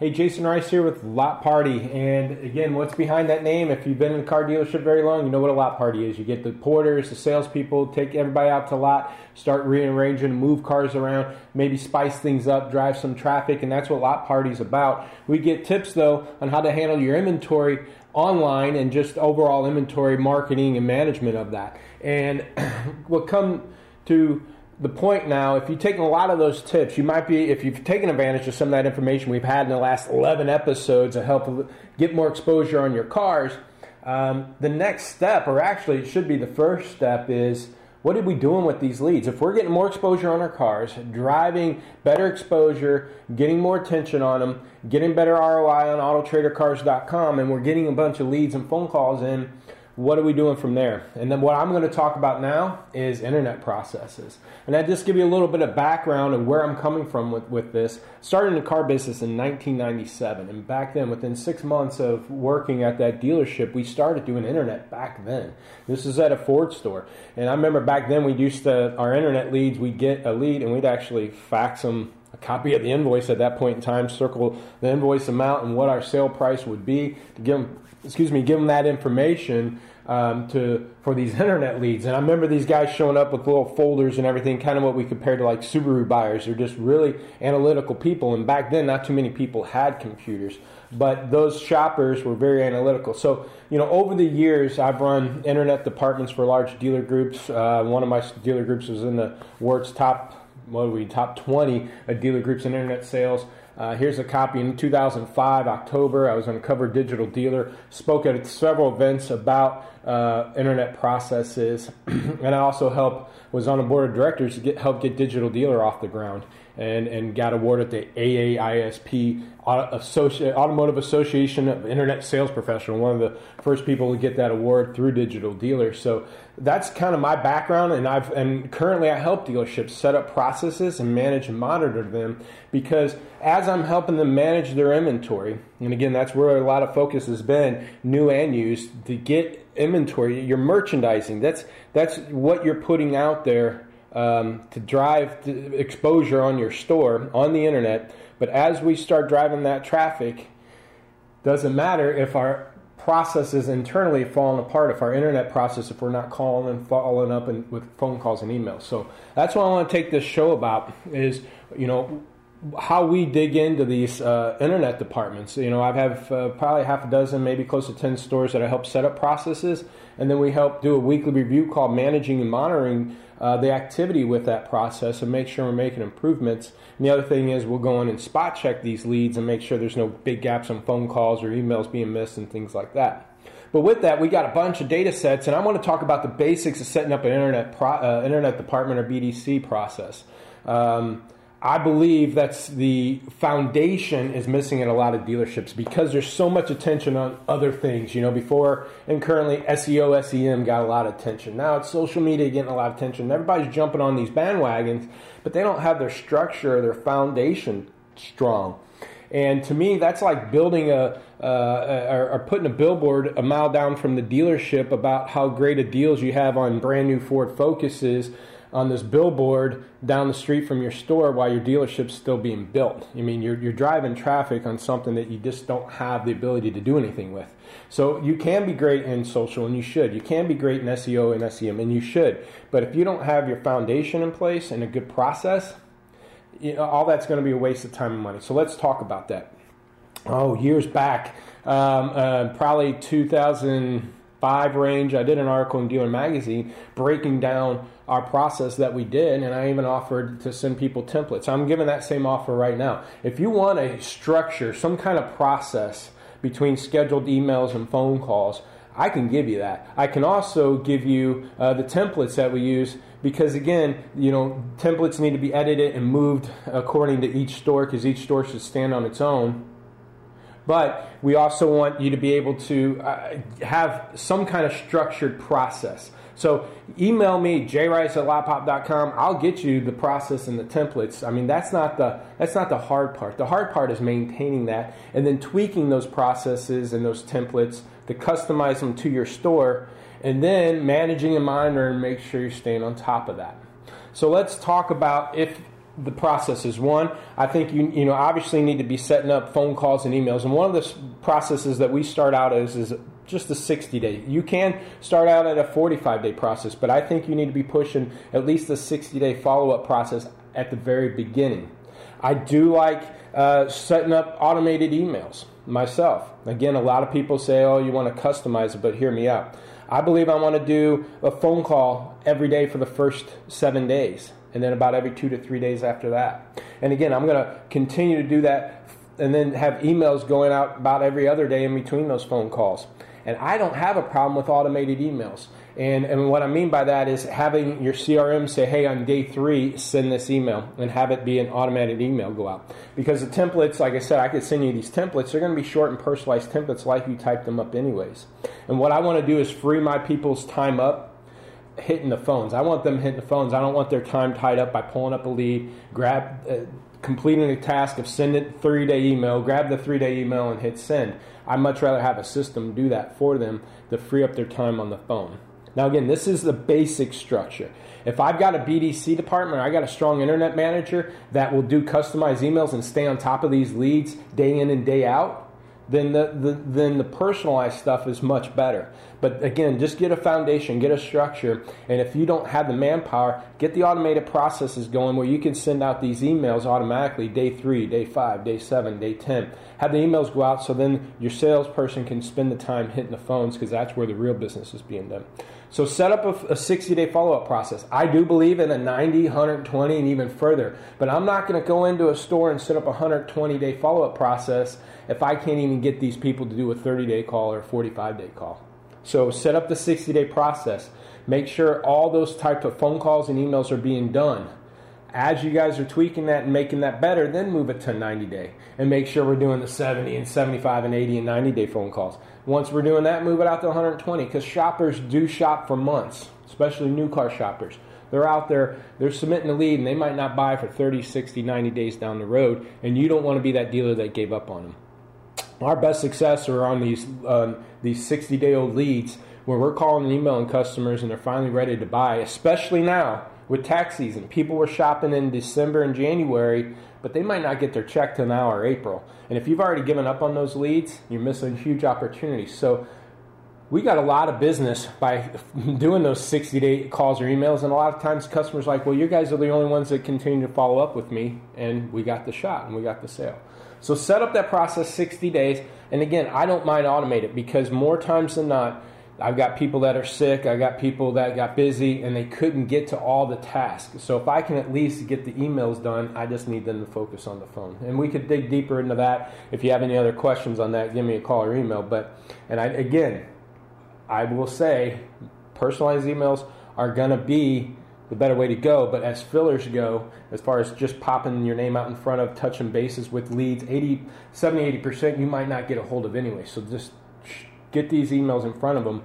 Hey, Jason Rice here with Lot Party. And again, what's behind that name? If you've been in a car dealership very long, you know what a lot party is. You get the porters, the salespeople, take everybody out to lot, start rearranging, move cars around, maybe spice things up, drive some traffic, and that's what lot party is about. We get tips though on how to handle your inventory online and just overall inventory marketing and management of that. And we'll come to the point now, if you've taken a lot of those tips, you might be, if you've taken advantage of some of that information we've had in the last 11 episodes to help get more exposure on your cars, um, the next step, or actually it should be the first step, is what are we doing with these leads? If we're getting more exposure on our cars, driving better exposure, getting more attention on them, getting better ROI on autotradercars.com, and we're getting a bunch of leads and phone calls in, what are we doing from there? And then what I'm going to talk about now is internet processes. And I just give you a little bit of background and where I'm coming from with, with this. Started in the car business in 1997. And back then, within six months of working at that dealership, we started doing internet back then. This is at a Ford store. And I remember back then we used to, our internet leads, we'd get a lead and we'd actually fax them a copy of the invoice at that point in time, circle the invoice amount and what our sale price would be to give them, excuse me, give them that information um, to for these internet leads. And I remember these guys showing up with little folders and everything, kind of what we compared to like Subaru buyers. They're just really analytical people. And back then, not too many people had computers, but those shoppers were very analytical. So you know, over the years, I've run internet departments for large dealer groups. Uh, one of my dealer groups was in the Wards top what are we top 20 dealer groups in internet sales uh, here's a copy in 2005, October. I was on a Cover Digital Dealer, spoke at several events about uh, internet processes, and I also help was on a board of directors to get help get Digital Dealer off the ground, and and got awarded the AAISP Automotive Association of Internet Sales Professional, one of the first people to get that award through Digital Dealer. So that's kind of my background, and I've and currently I help dealerships set up processes and manage and monitor them because as I'm helping them manage their inventory, and again that's where a lot of focus has been, new and used, to get inventory, your merchandising. That's that's what you're putting out there um, to drive exposure on your store on the internet. But as we start driving that traffic, doesn't matter if our processes internally falling apart if our internet process if we're not calling and following up and with phone calls and emails so that's what i want to take this show about is you know how we dig into these uh, internet departments. You know, I have uh, probably half a dozen, maybe close to 10 stores that I help set up processes, and then we help do a weekly review called Managing and Monitoring uh, the Activity with that process and make sure we're making improvements. And the other thing is we'll go in and spot check these leads and make sure there's no big gaps on phone calls or emails being missed and things like that. But with that, we got a bunch of data sets, and I want to talk about the basics of setting up an internet pro- uh, internet department or BDC process. Um, I believe that's the foundation is missing in a lot of dealerships because there's so much attention on other things. You know, before and currently SEO, SEM got a lot of attention. Now it's social media getting a lot of attention. Everybody's jumping on these bandwagons, but they don't have their structure, or their foundation strong. And to me, that's like building a, uh, or, or, putting a billboard a mile down from the dealership about how great a deals you have on brand new Ford Focuses on this billboard down the street from your store while your dealership's still being built. I mean, you're, you're driving traffic on something that you just don't have the ability to do anything with. So you can be great in social, and you should. You can be great in SEO and SEM, and you should. But if you don't have your foundation in place and a good process, you know, all that's going to be a waste of time and money. So let's talk about that. Oh, years back, um, uh, probably 2005 range, I did an article in Dealer Magazine breaking down our process that we did, and I even offered to send people templates. I'm giving that same offer right now. If you want a structure, some kind of process between scheduled emails and phone calls, I can give you that. I can also give you uh, the templates that we use because again, you know, templates need to be edited and moved according to each store because each store should stand on its own. But we also want you to be able to uh, have some kind of structured process. So email me jrice at lotpop.com. I'll get you the process and the templates. I mean, that's not the that's not the hard part. The hard part is maintaining that and then tweaking those processes and those templates to customize them to your store, and then managing and monitoring make sure you're staying on top of that. So let's talk about if the processes. One, I think you you know obviously need to be setting up phone calls and emails. And one of the processes that we start out as is just a 60 day. You can start out at a 45 day process, but I think you need to be pushing at least a 60 day follow up process at the very beginning. I do like uh, setting up automated emails myself. Again, a lot of people say, "Oh, you want to customize it," but hear me out. I believe I want to do a phone call every day for the first seven days and then about every two to three days after that. And again, I'm going to continue to do that and then have emails going out about every other day in between those phone calls. And I don't have a problem with automated emails. And, and what I mean by that is having your CRM say, hey, on day three, send this email and have it be an automated email go out. Because the templates, like I said, I could send you these templates. They're going to be short and personalized templates like you type them up anyways. And what I want to do is free my people's time up hitting the phones. I want them hitting the phones. I don't want their time tied up by pulling up a lead, grab, uh, completing a task of sending three day email, grab the three day email and hit send. I'd much rather have a system do that for them to free up their time on the phone. Now, again, this is the basic structure. If I've got a BDC department, I got a strong internet manager that will do customized emails and stay on top of these leads day in and day out, then the, the, then the personalized stuff is much better. But again, just get a foundation, get a structure, and if you don't have the manpower, get the automated processes going where you can send out these emails automatically day three, day five, day seven, day 10. Have the emails go out so then your salesperson can spend the time hitting the phones because that's where the real business is being done. So set up a, a 60 day follow up process. I do believe in a 90, 120, and even further, but I'm not going to go into a store and set up a 120 day follow up process if I can't even get these people to do a 30 day call or a 45 day call. So set up the 60 day process. Make sure all those type of phone calls and emails are being done. As you guys are tweaking that and making that better, then move it to 90 day and make sure we're doing the 70 and 75 and 80 and 90 day phone calls. Once we're doing that, move it out to 120 because shoppers do shop for months, especially new car shoppers. They're out there, they're submitting a lead, and they might not buy for 30, 60, 90 days down the road, and you don't want to be that dealer that gave up on them. Our best success are on these um, these 60 day old leads where we're calling and emailing customers and they're finally ready to buy, especially now with tax season. People were shopping in December and January, but they might not get their check till now or April. And if you've already given up on those leads, you're missing huge opportunities. So we got a lot of business by doing those 60 day calls or emails. And a lot of times customers like, well, you guys are the only ones that continue to follow up with me. And we got the shot and we got the sale. So set up that process 60 days. And again, I don't mind automate it because more times than not, I've got people that are sick, I've got people that got busy and they couldn't get to all the tasks. So if I can at least get the emails done, I just need them to focus on the phone. And we could dig deeper into that. If you have any other questions on that, give me a call or email. But and I again, I will say personalized emails are going to be the better way to go. But as fillers go, as far as just popping your name out in front of touching bases with leads, 80, 70, 80% you might not get a hold of anyway. So just get these emails in front of them.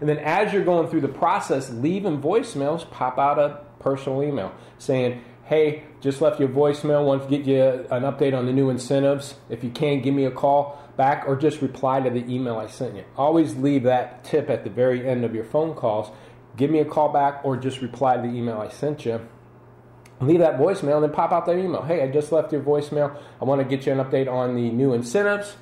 And then as you're going through the process, leaving voicemails, pop out a personal email saying, hey, just left your voicemail, want to get you an update on the new incentives. If you can, give me a call back or just reply to the email I sent you. Always leave that tip at the very end of your phone calls give me a call back or just reply to the email I sent you. Leave that voicemail and then pop out that email. Hey, I just left your voicemail. I want to get you an update on the new incentives,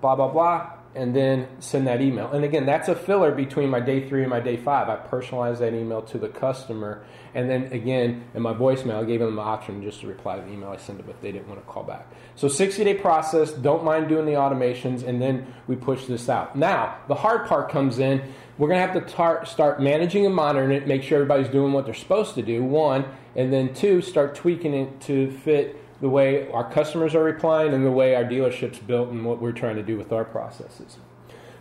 blah, blah, blah and then send that email. And again, that's a filler between my day three and my day five. I personalize that email to the customer. And then again, in my voicemail, I gave them the option just to reply to the email I sent them if they didn't want to call back. So 60 day process, don't mind doing the automations, and then we push this out. Now, the hard part comes in. We're going to have to tar- start managing and monitoring it, make sure everybody's doing what they're supposed to do, one, and then two, start tweaking it to fit the way our customers are replying and the way our dealership's built and what we're trying to do with our processes.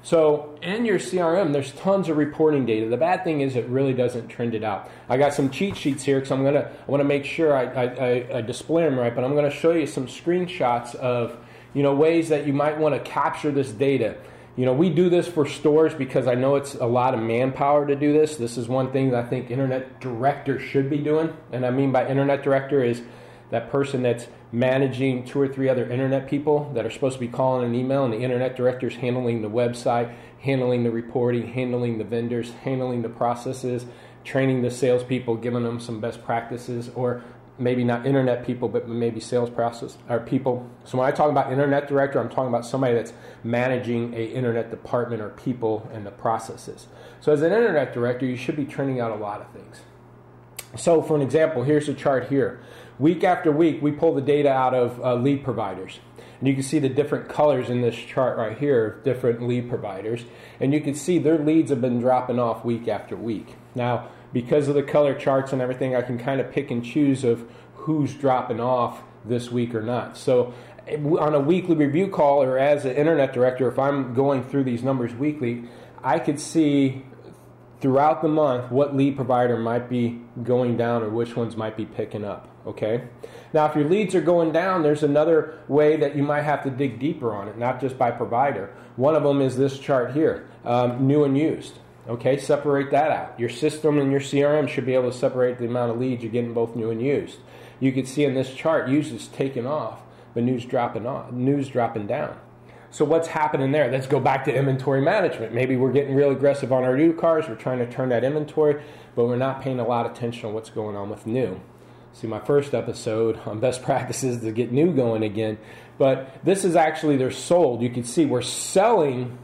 So in your CRM, there's tons of reporting data. The bad thing is it really doesn't trend it out. I got some cheat sheets here because I'm gonna I want to make sure I, I, I, display them right. But I'm going to show you some screenshots of you know ways that you might want to capture this data. You know, we do this for stores because I know it's a lot of manpower to do this. This is one thing that I think internet director should be doing, and I mean by internet director is that person that's managing two or three other internet people that are supposed to be calling an email, and the internet director's handling the website, handling the reporting, handling the vendors, handling the processes, training the salespeople, giving them some best practices, or maybe not internet people, but maybe sales process or people. So when I talk about internet director, I'm talking about somebody that's managing a internet department or people and the processes. So as an internet director, you should be turning out a lot of things. So for an example, here's a chart here. Week after week, we pull the data out of uh, lead providers. And you can see the different colors in this chart right here of different lead providers. And you can see their leads have been dropping off week after week. Now, because of the color charts and everything, I can kind of pick and choose of who's dropping off this week or not. So on a weekly review call or as an internet director, if I'm going through these numbers weekly, I could see throughout the month what lead provider might be going down or which ones might be picking up. Okay? Now, if your leads are going down, there's another way that you might have to dig deeper on it, not just by provider. One of them is this chart here um, new and used. Okay, separate that out. Your system and your CRM should be able to separate the amount of leads you're getting both new and used. You can see in this chart, used is taking off, but news dropping off, news dropping down. So what's happening there? Let's go back to inventory management. Maybe we're getting real aggressive on our new cars. We're trying to turn that inventory, but we're not paying a lot of attention on what's going on with new. See my first episode on best practices to get new going again. But this is actually they're sold. You can see we're selling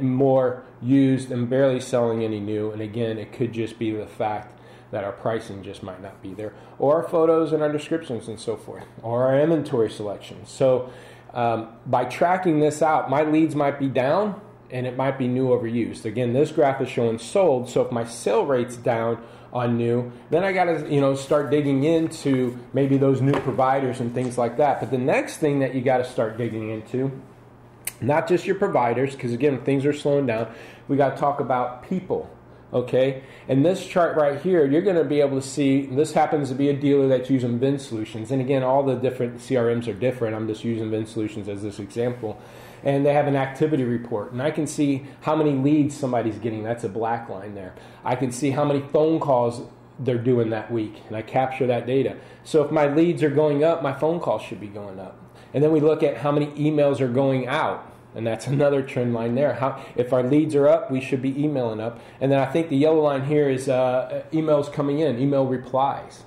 more used and barely selling any new. And again, it could just be the fact that our pricing just might not be there, or our photos and our descriptions and so forth, or our inventory selection. So, um, by tracking this out, my leads might be down and it might be new over used. Again, this graph is showing sold, so if my sale rate's down on new, then I got to you know start digging into maybe those new providers and things like that. But the next thing that you got to start digging into not just your providers, because again, things are slowing down. We got to talk about people. Okay, and this chart right here, you're going to be able to see this happens to be a dealer that's using VinSolutions. And again, all the different CRMs are different. I'm just using VinSolutions as this example. And they have an activity report, and I can see how many leads somebody's getting. That's a black line there. I can see how many phone calls they're doing that week, and I capture that data. So if my leads are going up, my phone calls should be going up. And then we look at how many emails are going out. And that's another trend line there. How, if our leads are up, we should be emailing up. And then I think the yellow line here is uh, emails coming in, email replies.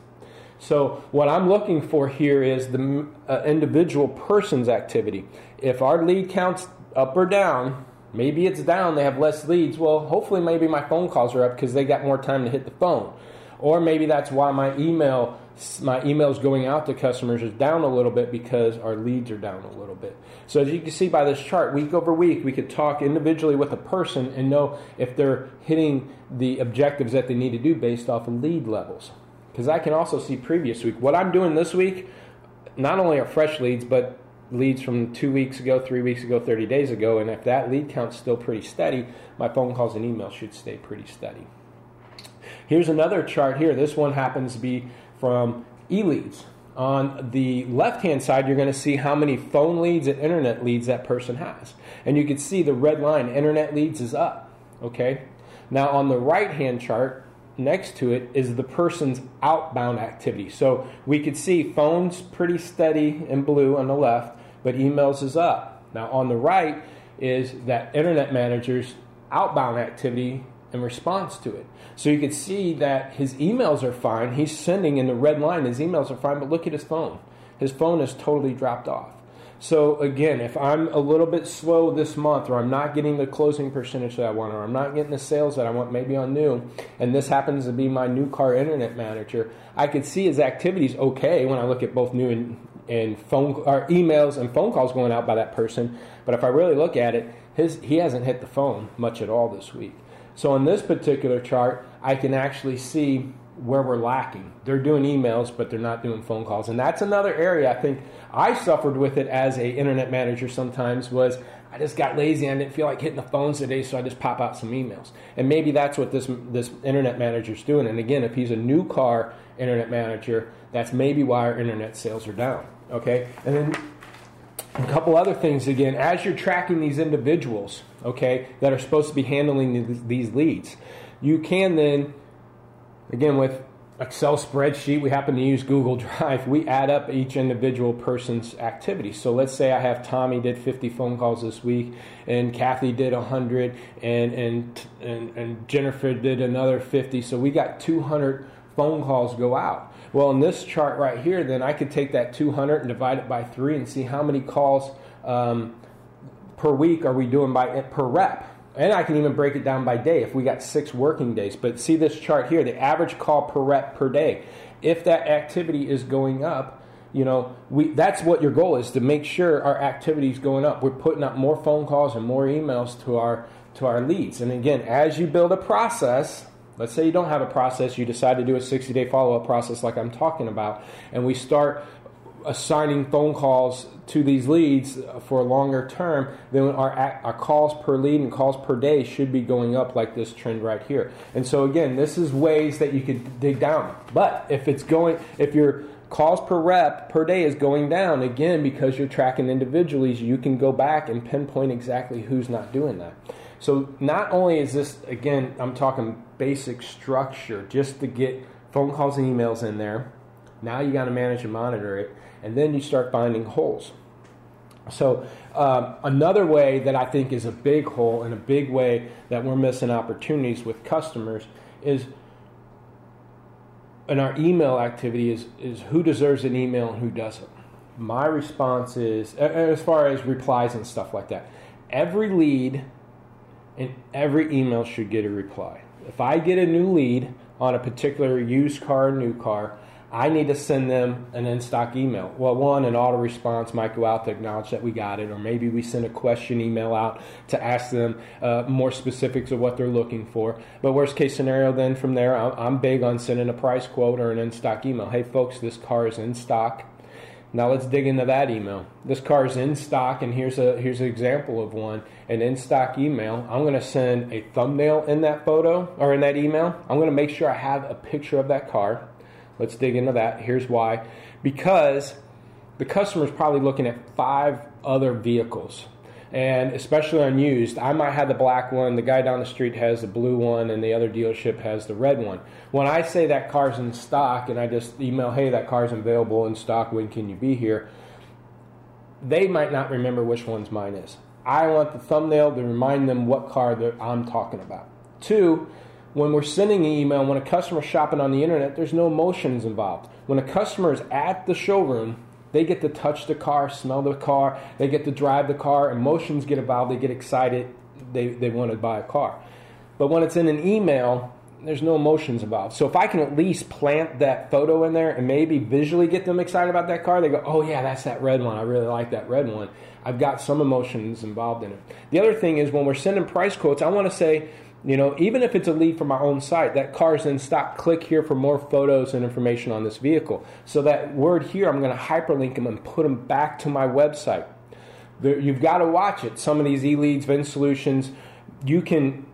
So what I'm looking for here is the uh, individual person's activity. If our lead counts up or down, maybe it's down, they have less leads. Well, hopefully maybe my phone calls are up because they got more time to hit the phone. Or maybe that's why my email my emails going out to customers is down a little bit because our leads are down a little bit. So as you can see by this chart, week over week, we could talk individually with a person and know if they're hitting the objectives that they need to do based off of lead levels. Because I can also see previous week. What I'm doing this week, not only are fresh leads, but leads from two weeks ago, three weeks ago, 30 days ago. And if that lead count's still pretty steady, my phone calls and emails should stay pretty steady. Here's another chart here. This one happens to be from eLeads. On the left hand side, you're going to see how many phone leads and internet leads that person has. And you can see the red line, internet leads is up. Okay? Now, on the right hand chart, next to it is the person's outbound activity. So we could see phones pretty steady in blue on the left, but emails is up. Now, on the right is that internet manager's outbound activity in response to it. So you can see that his emails are fine. He's sending in the red line, his emails are fine, but look at his phone. His phone has totally dropped off. So again, if I'm a little bit slow this month, or I'm not getting the closing percentage that I want, or I'm not getting the sales that I want, maybe on new, and this happens to be my new car internet manager, I could see his activities okay when I look at both new and, and phone or emails and phone calls going out by that person. But if I really look at it, his he hasn't hit the phone much at all this week. So on this particular chart, I can actually see where we're lacking. They're doing emails, but they're not doing phone calls. And that's another area I think I suffered with it as a internet manager sometimes was I just got lazy and I didn't feel like hitting the phones today, so I just pop out some emails. And maybe that's what this this internet manager's doing. And again, if he's a new car internet manager, that's maybe why our internet sales are down. Okay? And then a couple other things again, as you're tracking these individuals, okay, that are supposed to be handling these leads, you can then, again, with Excel spreadsheet, we happen to use Google Drive, we add up each individual person's activity. So let's say I have Tommy did 50 phone calls this week, and Kathy did 100, and, and, and, and Jennifer did another 50. So we got 200 phone calls go out. Well, in this chart right here, then I could take that 200 and divide it by three and see how many calls um, per week are we doing by per rep. And I can even break it down by day if we got six working days. But see this chart here, the average call per rep per day. If that activity is going up, you know, we that's what your goal is to make sure our activity is going up. We're putting up more phone calls and more emails to our to our leads. And again, as you build a process, let's say you don't have a process, you decide to do a 60 day follow up process like I'm talking about, and we start assigning phone calls to these leads for a longer term, then our, our calls per lead and calls per day should be going up like this trend right here. And so again, this is ways that you could dig down. But if it's going, if your calls per rep per day is going down, again, because you're tracking individually, you can go back and pinpoint exactly who's not doing that. So not only is this, again, I'm talking basic structure just to get phone calls and emails in there. Now you got to manage and monitor it and then you start finding holes. So, um, another way that I think is a big hole and a big way that we're missing opportunities with customers is in our email activity is, is who deserves an email and who doesn't. My response is, as far as replies and stuff like that, every lead and every email should get a reply. If I get a new lead on a particular used car, new car, I need to send them an in stock email. Well, one, an auto response might go out to acknowledge that we got it, or maybe we send a question email out to ask them uh, more specifics of what they're looking for. But worst case scenario, then from there, I'm big on sending a price quote or an in stock email. Hey, folks, this car is in stock. Now let's dig into that email. This car is in stock, and here's a here's an example of one. An in stock email. I'm going to send a thumbnail in that photo or in that email. I'm going to make sure I have a picture of that car. Let's dig into that. Here's why. Because the customer is probably looking at five other vehicles. And especially on used, I might have the black one, the guy down the street has the blue one, and the other dealership has the red one. When I say that car's in stock and I just email, hey, that car's available in stock, when can you be here? They might not remember which one's mine is. I want the thumbnail to remind them what car that I'm talking about. Two, when we're sending an email, when a customer's shopping on the internet, there's no emotions involved. When a customer is at the showroom, they get to touch the car, smell the car, they get to drive the car, emotions get involved, they get excited, they, they want to buy a car. But when it's in an email, there's no emotions involved. So if I can at least plant that photo in there and maybe visually get them excited about that car, they go, oh yeah, that's that red one. I really like that red one. I've got some emotions involved in it. The other thing is when we're sending price quotes, I want to say, you know, even if it's a lead from our own site, that car's in stock. Click here for more photos and information on this vehicle. So that word here, I'm going to hyperlink them and put them back to my website. There, you've got to watch it. Some of these e-leads, VinSolutions, you can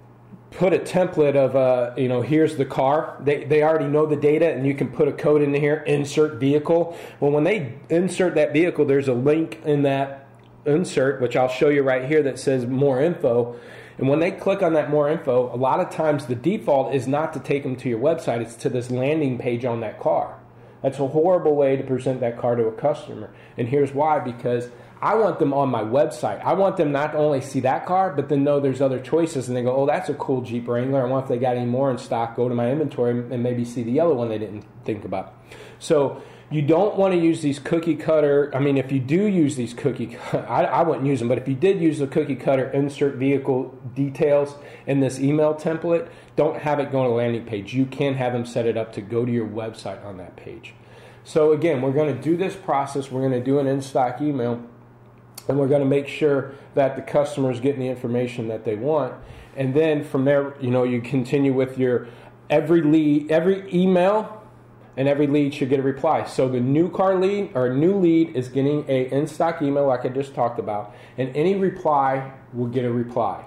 put a template of, uh, you know, here's the car. They, they already know the data, and you can put a code in here, insert vehicle. Well, when they insert that vehicle, there's a link in that insert, which I'll show you right here, that says more info and when they click on that more info, a lot of times the default is not to take them to your website, it's to this landing page on that car. That's a horrible way to present that car to a customer. And here's why because I want them on my website. I want them not to only see that car, but then know there's other choices and they go, oh, that's a cool Jeep Wrangler. I want if they got any more in stock, go to my inventory and maybe see the yellow one they didn't think about. So you don't want to use these cookie cutter. I mean, if you do use these cookie, I, I wouldn't use them, but if you did use the cookie cutter insert vehicle details in this email template, don't have it go on a landing page. You can have them set it up to go to your website on that page. So again, we're going to do this process. We're going to do an in stock email, and we're going to make sure that the customer is getting the information that they want. And then from there, you know, you continue with your every lead, every email and every lead should get a reply. So the new car lead or new lead is getting a in stock email like I just talked about, and any reply will get a reply.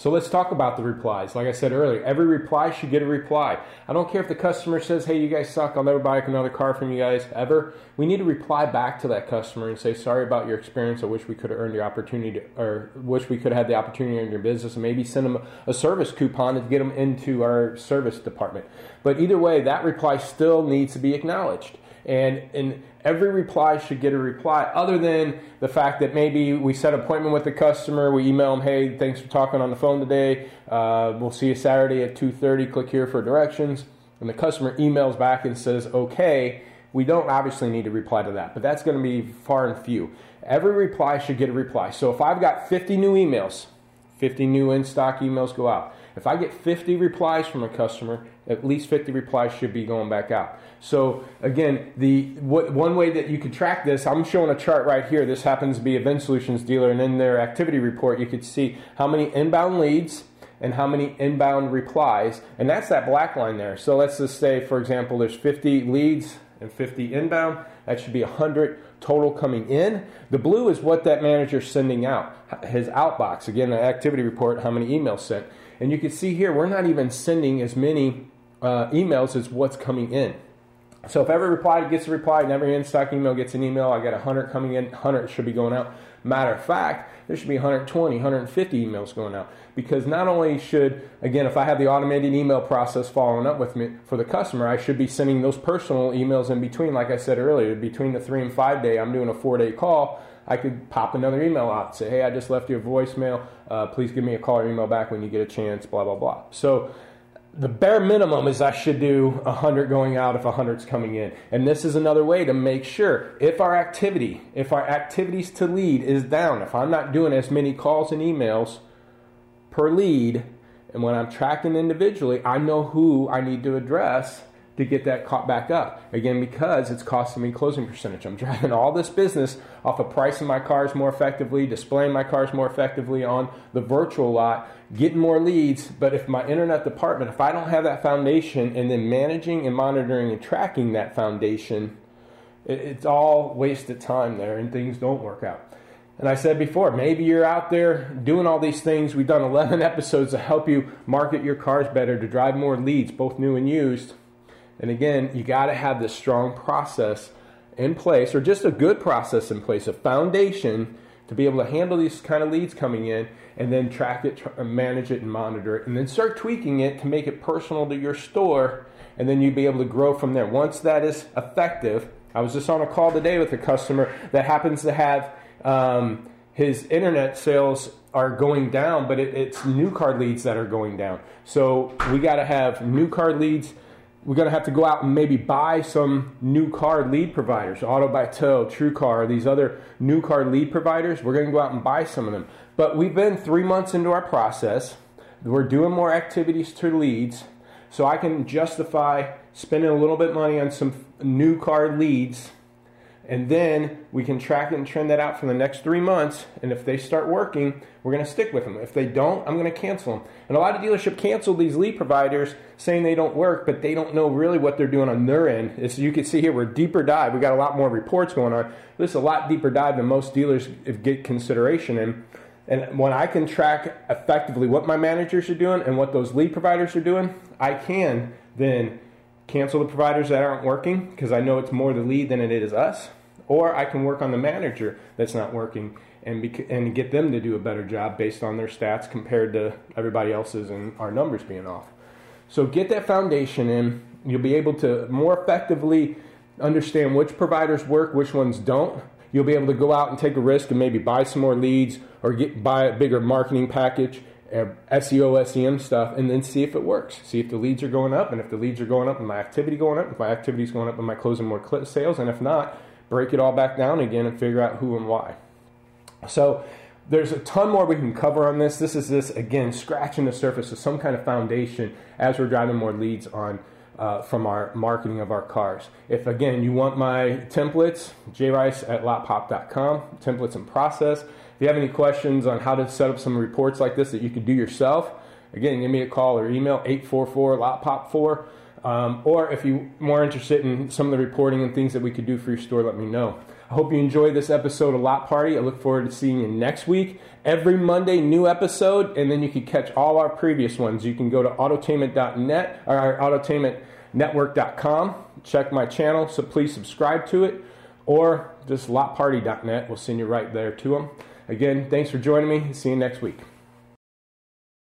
So let's talk about the replies. Like I said earlier, every reply should get a reply. I don't care if the customer says, hey, you guys suck, I'll never buy another car from you guys ever. We need to reply back to that customer and say, sorry about your experience. I wish we could have earned the opportunity to, or wish we could have had the opportunity in your business and maybe send them a service coupon to get them into our service department. But either way, that reply still needs to be acknowledged. And, and every reply should get a reply other than the fact that maybe we set an appointment with the customer we email them hey thanks for talking on the phone today uh, we'll see you saturday at 2.30 click here for directions and the customer emails back and says, okay, we don't obviously need to reply to that, but that's going to be far and few. Every reply should get a reply. So if I've got 50 new emails, 50 new in stock emails go out. If I get 50 replies from a customer, at least 50 replies should be going back out. So again, the what, one way that you could track this, I'm showing a chart right here. This happens to be VinSolutions dealer, and in their activity report, you could see how many inbound leads and how many inbound replies, and that's that black line there. So let's just say, for example, there's 50 leads and 50 inbound. That should be 100 total coming in. The blue is what that manager's sending out, his outbox. Again, the activity report, how many emails sent. And you can see here, we're not even sending as many uh, emails is what's coming in. So if every reply gets a reply and every in-stock email gets an email, I got 100 coming in, 100 should be going out. Matter of fact, there should be 120, 150 emails going out. Because not only should, again, if I have the automated email process following up with me for the customer, I should be sending those personal emails in between. Like I said earlier, between the three and five day, I'm doing a four day call. I could pop another email out say, hey, I just left you a voicemail. Uh, please give me a call or email back when you get a chance, blah, blah, blah. So the bare minimum is I should do 100 going out if 100's coming in. And this is another way to make sure if our activity, if our activities to lead is down, if I'm not doing as many calls and emails per lead, and when I'm tracking individually, I know who I need to address to get that caught back up. Again, because it's costing me closing percentage. I'm driving all this business off of pricing my cars more effectively, displaying my cars more effectively on the virtual lot, getting more leads. But if my internet department, if I don't have that foundation and then managing and monitoring and tracking that foundation, it's all wasted time there and things don't work out. And I said before, maybe you're out there doing all these things. We've done 11 episodes to help you market your cars better, to drive more leads, both new and used. And again, you got to have this strong process in place, or just a good process in place, a foundation to be able to handle these kind of leads coming in, and then track it, tr- manage it, and monitor it, and then start tweaking it to make it personal to your store, and then you'd be able to grow from there. Once that is effective, I was just on a call today with a customer that happens to have um, his internet sales are going down, but it, it's new car leads that are going down. So we got to have new car leads we're going to have to go out and maybe buy some new car lead providers, Autobytel, True Car, these other new car lead providers. We're going to go out and buy some of them. But we've been three months into our process. We're doing more activities to leads, so I can justify spending a little bit money on some new car leads and then we can track it and trend that out for the next three months. And if they start working, we're going to stick with them. If they don't, I'm going to cancel them. And a lot of dealership cancel these lead providers saying they don't work, but they don't know really what they're doing on their end. As you can see here, we're deeper dive. We got a lot more reports going on. This is a lot deeper dive than most dealers get consideration in. And when I can track effectively what my managers are doing and what those lead providers are doing, I can then cancel the providers that aren't working because I know it's more the lead than it is us or I can work on the manager that's not working and bec- and get them to do a better job based on their stats compared to everybody else's and our numbers being off. So get that foundation in. You'll be able to more effectively understand which providers work, which ones don't. You'll be able to go out and take a risk and maybe buy some more leads or get buy a bigger marketing package, uh, SEO, SEM stuff, and then see if it works. See if the leads are going up, and if the leads are going up, and my activity going up, if my activity is going up, am I closing more sales, and if not, break it all back down again and figure out who and why. So there's a ton more we can cover on this. This is this again scratching the surface of some kind of foundation as we're driving more leads on uh, from our marketing of our cars. If again you want my templates, jrice at lotpop.com, templates and process. If you have any questions on how to set up some reports like this that you can do yourself, again, give me a call or email 844 lotpop4 um, or if you're more interested in some of the reporting and things that we could do for your store, let me know. I hope you enjoyed this episode of Lot Party. I look forward to seeing you next week. Every Monday, new episode, and then you can catch all our previous ones. You can go to autotainment.net or autotainmentnetwork.com. Check my channel, so please subscribe to it, or just lotparty.net. We'll send you right there to them. Again, thanks for joining me. See you next week.